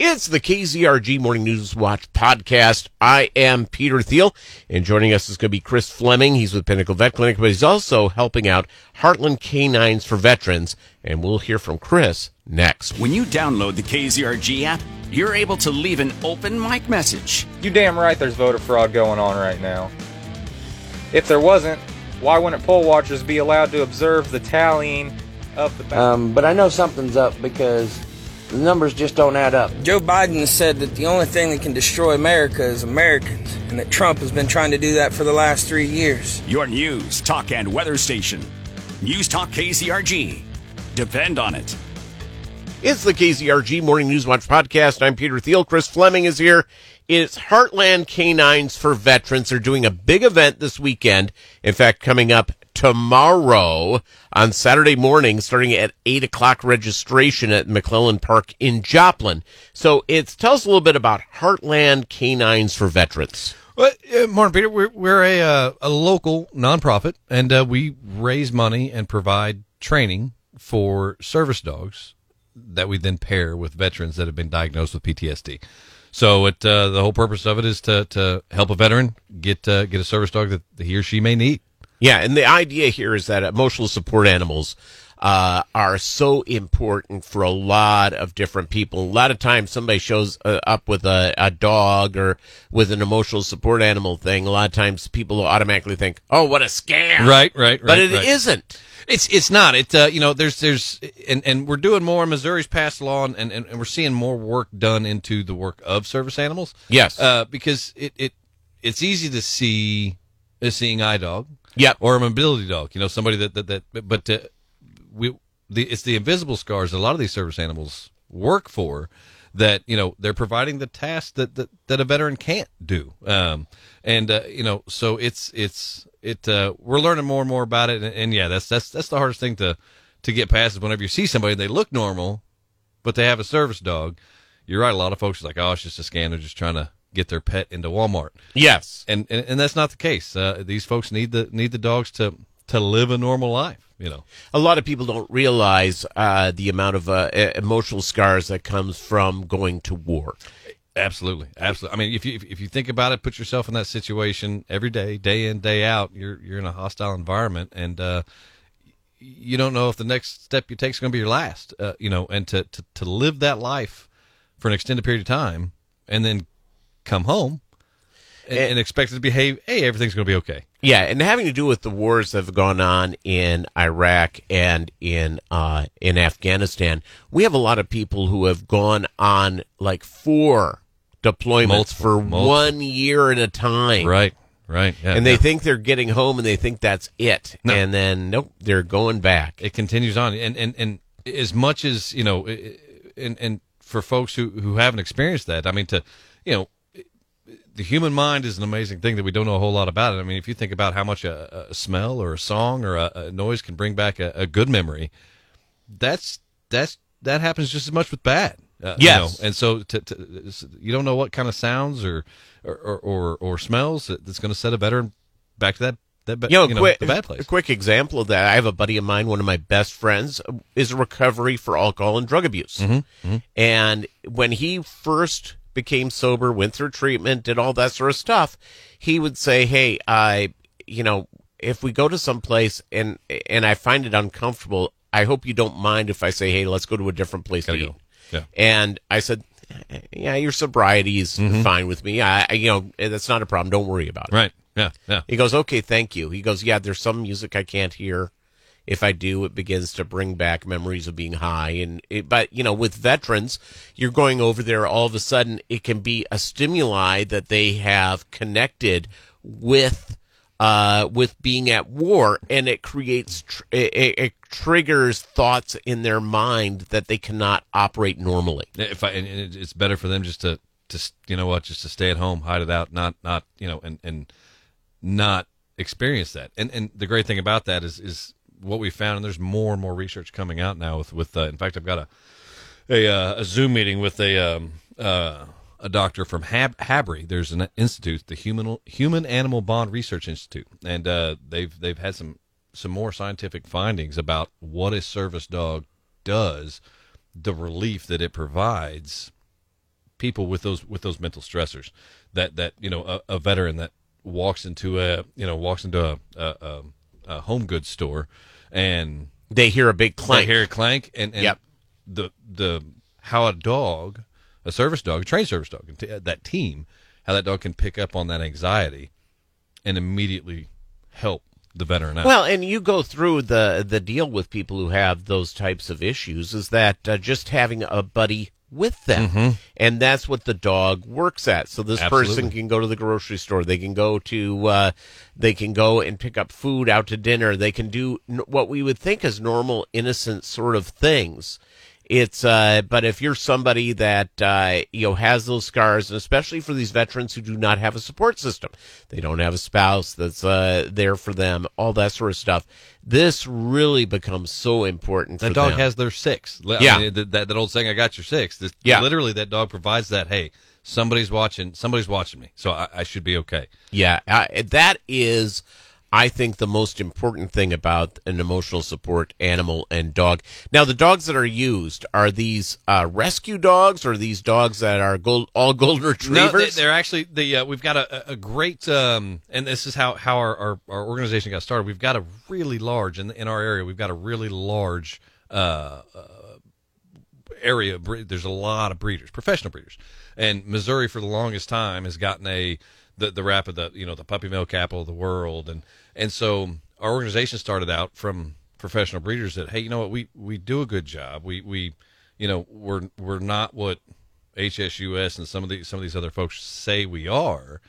It's the KZRG Morning News Watch podcast. I am Peter Thiel, and joining us is going to be Chris Fleming. He's with Pinnacle Vet Clinic, but he's also helping out Heartland Canines for Veterans, and we'll hear from Chris next. When you download the KZRG app, you're able to leave an open mic message. You damn right there's voter fraud going on right now. If there wasn't, why wouldn't poll watchers be allowed to observe the tallying of the ballots? Um, but I know something's up because the numbers just don't add up. Joe Biden said that the only thing that can destroy America is Americans, and that Trump has been trying to do that for the last three years. Your news, talk, and weather station. News Talk KZRG. Depend on it. It's the KZRG Morning News Watch podcast. I'm Peter Thiel. Chris Fleming is here. It's Heartland Canines for Veterans. They're doing a big event this weekend. In fact, coming up tomorrow on Saturday morning, starting at eight o'clock registration at McClelland Park in Joplin. So it's tell us a little bit about Heartland Canines for Veterans. Well, uh, morning, Peter. We're we're a uh, a local nonprofit, and uh, we raise money and provide training for service dogs that we then pair with veterans that have been diagnosed with PTSD. So it uh, the whole purpose of it is to to help a veteran get uh, get a service dog that he or she may need. Yeah, and the idea here is that emotional support animals uh, are so important for a lot of different people. A lot of times, somebody shows uh, up with a, a dog or with an emotional support animal thing. A lot of times, people automatically think, "Oh, what a scam!" Right, right, right. But it right. not It's it's not. It uh, you know there's there's and, and we're doing more. Missouri's passed law and, and, and we're seeing more work done into the work of service animals. Yes, uh, because it, it it's easy to see a seeing eye dog Yep. Or a mobility dog. You know, somebody that that, that but uh, we the it's the invisible scars that a lot of these service animals work for that you know they're providing the task that that, that a veteran can't do um and uh, you know so it's it's it uh we're learning more and more about it and, and, yeah that's that's that's the hardest thing to to get past is whenever you see somebody they look normal but they have a service dog you're right a lot of folks are like oh it's just a scam they're just trying to get their pet into Walmart. Yes, and and, and that's not the case. Uh, these folks need the need the dogs to to live a normal life. You know, a lot of people don't realize uh, the amount of uh, emotional scars that comes from going to war. Absolutely, absolutely. I mean, if you if you think about it, put yourself in that situation every day, day in, day out. You're you're in a hostile environment, and uh, you don't know if the next step you take is going to be your last. Uh, you know, and to, to to live that life for an extended period of time, and then come home and, and expect it to behave. Hey, everything's going to be okay. Yeah, and having to do with the wars that have gone on in Iraq and in uh, in Afghanistan, we have a lot of people who have gone on like four deployments multiple, for multiple. one year at a time. Right. Right. Yeah, and they yeah. think they're getting home and they think that's it. No. And then nope, they're going back. It continues on. And and and as much as, you know, and and for folks who who haven't experienced that, I mean to, you know, the human mind is an amazing thing that we don't know a whole lot about it. I mean, if you think about how much a, a smell or a song or a, a noise can bring back a, a, good memory, that's that's that happens just as much with bad. Uh, yes, you know? and so to, to, you don't know what kind of sounds or or or, or smells that's going to set a veteran back to that that, you know, you know quick, bad place. A quick example of that. I have a buddy of mine, one of my best friends, is a recovery for alcohol and drug abuse. Mm-hmm, mm-hmm. And when he first became sober, went through treatment, did all that sort of stuff, he would say, "Hey, I, you know, if we go to some place and and I find it uncomfortable, I hope you don't mind if I say, "Hey, let's go to a different place to eat." Yeah. And I said, "Yeah, your sobriety is mm-hmm. fine with me. I, I, you know, that's not a problem. Don't worry about it." Right. Yeah. Yeah. He goes, "Okay, thank you." He goes, "Yeah, there's some music I can't hear." If I do, it begins to bring back memories of being high. And it, but you know, with veterans, you're going over there. All of a sudden, it can be a stimuli that they have connected with. Uh, with being at war, and it creates tr- it, it, triggers thoughts in their mind that they cannot operate normally. If I, and it's better for them just to, to you know what, just to stay at home, hide it out, not not you know, and and not experience that. And and the great thing about that is is what we found, and there's more and more research coming out now. With with uh, in fact, I've got a a, uh, a Zoom meeting with a um, uh, a doctor from Hab- HABRI. There's an institute, the Human Human Animal Bond Research Institute, and uh, they've they've had some some more scientific findings about what a service dog does, the relief that it provides people with those with those mental stressors that that you know a, a veteran that walks into a you know walks into a, a, a, a home goods store and They hear a big they clank. hear a clank and, and Yep. the the how a dog a service dog a trained service dog that team how that dog can pick up on that anxiety and immediately help the veteran out Well, and you go through the the deal with people who have those types of issues is that uh, just having a buddy with them, and that's what the dog works at. So this person can go to the grocery store, they can go to, uh, they can go and pick up food out to dinner, they can do what we would think is normal, innocent sort of things. It's uh, but if you're somebody that uh, you know has those scars, and especially for these veterans who do not have a support system, they don't have a spouse that's uh, there for them, all that sort of stuff. This really becomes so important. that dog them. has their six I Yeah. mean, that, that old saying i got your six this, Yeah. literally that dog provides that hey somebody's watching somebody's watching me so i, I should be okay Yeah, uh, that is, I think, the most important thing about an emotional support animal and dog. Now, the dogs that are used are these uh, rescue dogs, or these dogs that are gold, all golden retrievers. No, they, they're actually the. Uh, we've got a, a great, um, and this is how how our, our, our organization got started. We've got a really large in in our area. We've got a really large uh, uh, area. There's a lot of breeders, professional breeders, and Missouri for the longest time has gotten a the the rap of the you know the puppy mill capital of the world, and and so our organization started out from professional breeders that hey you know what we we do a good job we we you know we're we're not what HSUS and some of these some of these other folks say we are.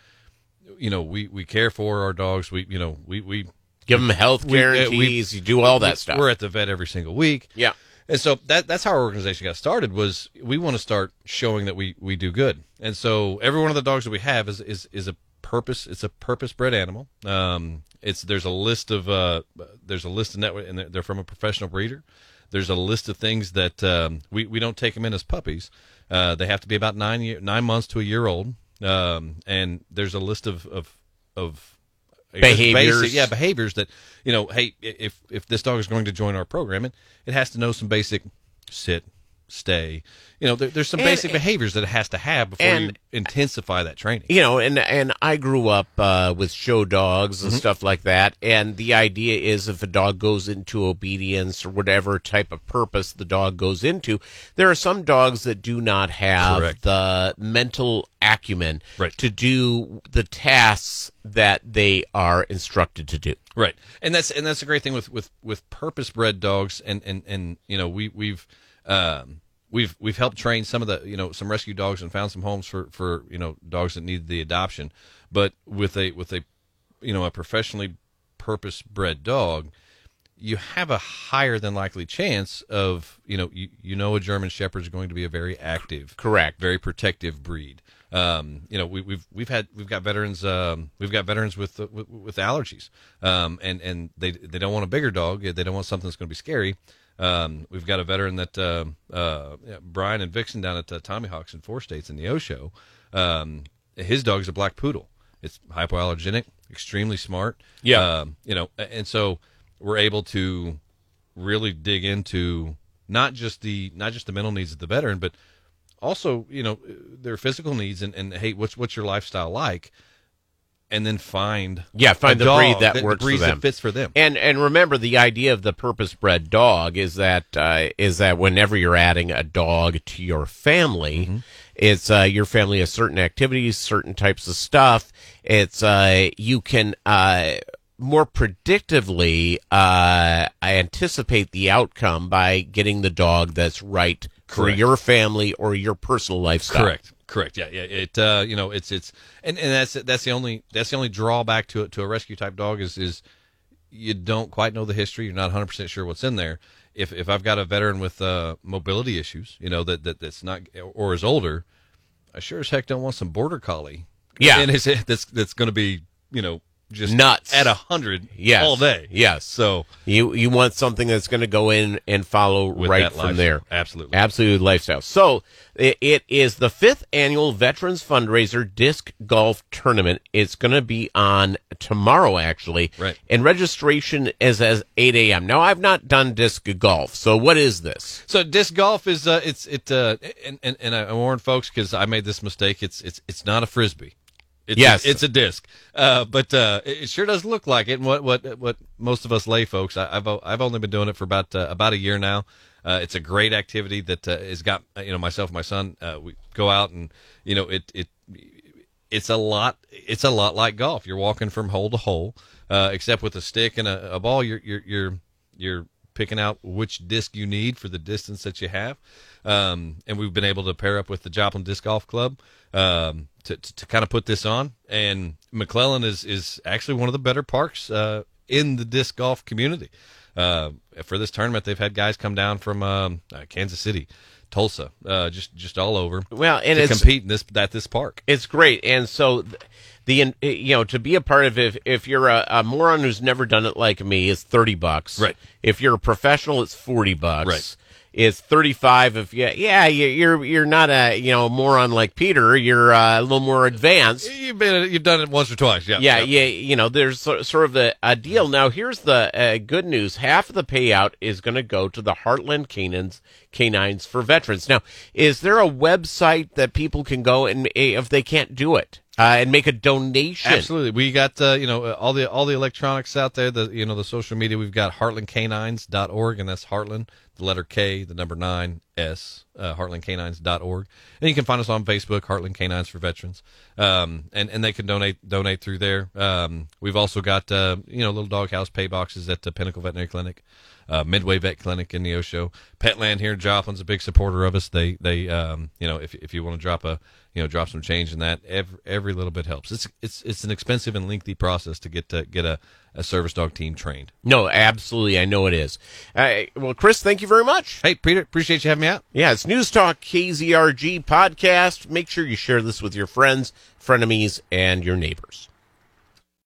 You know, we we care for our dogs. We you know we we Give them health we- uh, we- guarantees. you do all that stuff. We're at the vet every single week. Yeah. And so that that's how our organization got started was we want to start showing that we we do good. And so every one of the dogs that we have is is is a purpose it's a purpose bred animal. Um it's there's a list of uh there's a list of network and they're- from a professional breeder. There's a list of things that um, we we don't take them in as puppies. Uh, they have to be about nine year, nine months to a year old. Um, and there's a list of of of Behaviors. basic- yeah, behaviors that you know. Hey, if if this dog is going to join our program, it it has to know some basic sit, stay. You know, there, there's some And- basic behaviors that it has to have before and- you intensify that training. you know, and and I grew up uh, with show dogs and stuff like that, and the idea is if a dog goes into obedience or whatever type of purpose the dog goes into, there are some dogs that do not have Correct. the mental acumen Right. to do the tasks that they are instructed to do. Right, and that's and that's a great thing with with with purpose bred dogs, and and and you know we we've um, we've we've helped train some of the you know some rescue dogs and found some homes for for you know dogs that need the adoption, but with a with a you know a professionally purpose bred dog, you have a higher than likely chance of you know you you know a German Shepherd is going to be a very active, Correct. very protective breed. Um, you know, we, we've we've had we've got veterans um, we've got veterans with uh, with, with allergies, um, and and they they don't want a bigger dog. They don't want something that's going to be scary. Um, we've got a veteran that uh, uh, yeah, Brian and Vixen down at uh, Tommy Hawks in four states in the O show. Um, his dog's a black poodle. It's hypoallergenic, extremely smart. Yeah. Um, you know, and so we're able to really dig into not just the not just the mental needs of the veteran, but also you know their physical needs and, and hey, what's what's your lifestyle like, and then find Yeah, find the breed dog that the works for them. that fits for them. And and remember the idea of the purpose bred dog is that uh, is that whenever you're adding a dog to your family, Mm-hmm. it's uh, your family has certain activities, certain types of stuff. It's uh, you can uh, more predictively uh, anticipate the outcome by getting the dog that's right for your family or your personal lifestyle. Correct. Correct. Yeah. Yeah. It. Uh, you know. It's. It's. And, and that's that's the only that's the only drawback to it to a rescue type dog is is you don't quite know the history. You're not 100 percent sure what's in there. If if I've got a veteran with uh, mobility issues, you know that, that that's not or is older, I sure as heck don't want some border collie. Yeah. And it's that's that's going to be you know just Nuts. at a hundred Yes. all day. Yes. So You you want something that's going to go in and follow right from there. absolutely. Absolute lifestyle. So it, it is the fifth annual Veterans Fundraiser Disc Golf Tournament. It's going to be on tomorrow, actually. Right. And registration is as 8 a.m. Now, I've not done disc golf. So what is this? So disc golf is uh, it's it uh, and and, and I warn folks because I made this mistake. It's it's it's not a frisbee. It's Yes. a, it's a disc, uh, but uh, it sure does look like it. And what what what most of us lay folks, I, I've o- I've only been doing it for about uh, about a year now. Uh, it's a great activity that uh, has got uh, you know myself and my son. Uh, we go out and you know it it it's a lot it's a lot like golf you're walking from hole to hole uh, except with a stick and a, a ball you're you're you're you're picking out which disc you need for the distance that you have. Um, and we've been able to pair up with the Joplin Disc Golf Club um, to, to, to kind of put this on. And McClelland is is actually one of the better parks uh, in the disc golf community. Uh, for this tournament they've had guys come down from um, uh, Kansas City Tulsa uh, just just all over Well, and to it's compete in this at this park. It's great, and so th- the you know to be a part of it. If, if you're a, a moron who's never done it like me, is thirty bucks. Right. If you're a professional, it's forty bucks. Right. It's thirty five. If you yeah you- you're you're not a you know moron like Peter. You're uh, a little more advanced. You've been you've done it once or twice, yeah. Yeah, yeah. yeah, you know, there's sort of a, a deal. Now, here's the uh, good news: half of the payout is going to go to the Heartland Canines Canines for Veterans. Now, is there a website that people can go and eh, if they can't do it uh, and make a donation? Absolutely, we got uh, you know all the all the electronics out there. The you know the social media. We've got heartlandcanines.org, and that's Heartland, the letter K, the number nine S, uh, heartlandcanines.org. And you can find us on Facebook, Heartland Canines for Veterans, um, and and they can donate donate through there. Um, we've also got uh, you know little doghouse pay boxes at the Pinnacle Veterinary Clinic. Uh, Midway Vet Clinic in Neosho, Petland here in Joplin's a big supporter of us. They they um, you know if if you want to drop a you know drop some change in that, every every little bit helps. It's it's it's an expensive and lengthy process to get to get a, a service dog team trained. No, absolutely, I know it is. Uh, well, Chris, thank you very much. Hey Peter, appreciate you having me out. Yeah, it's News Talk KZRG podcast. Make sure you share this with your friends, frenemies, and your neighbors.